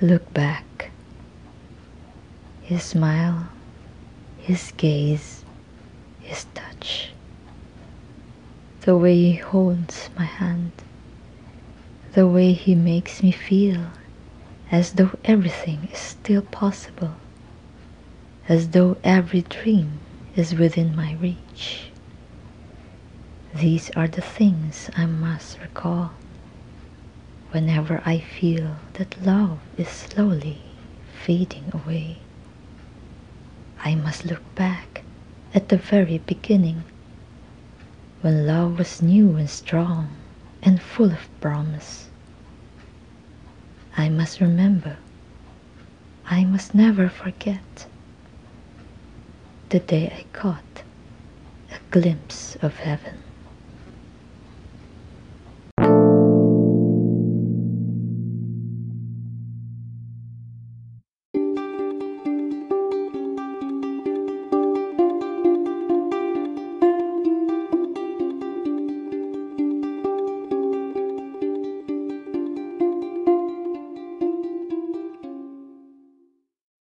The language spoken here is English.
look back. His smile, his gaze, his touch. The way he holds my hand. The way he makes me feel as though everything is still possible. As though every dream is within my reach. These are the things I must recall whenever I feel that love is slowly fading away. I must look back at the very beginning when love was new and strong and full of promise. I must remember, I must never forget the day I caught a glimpse of heaven.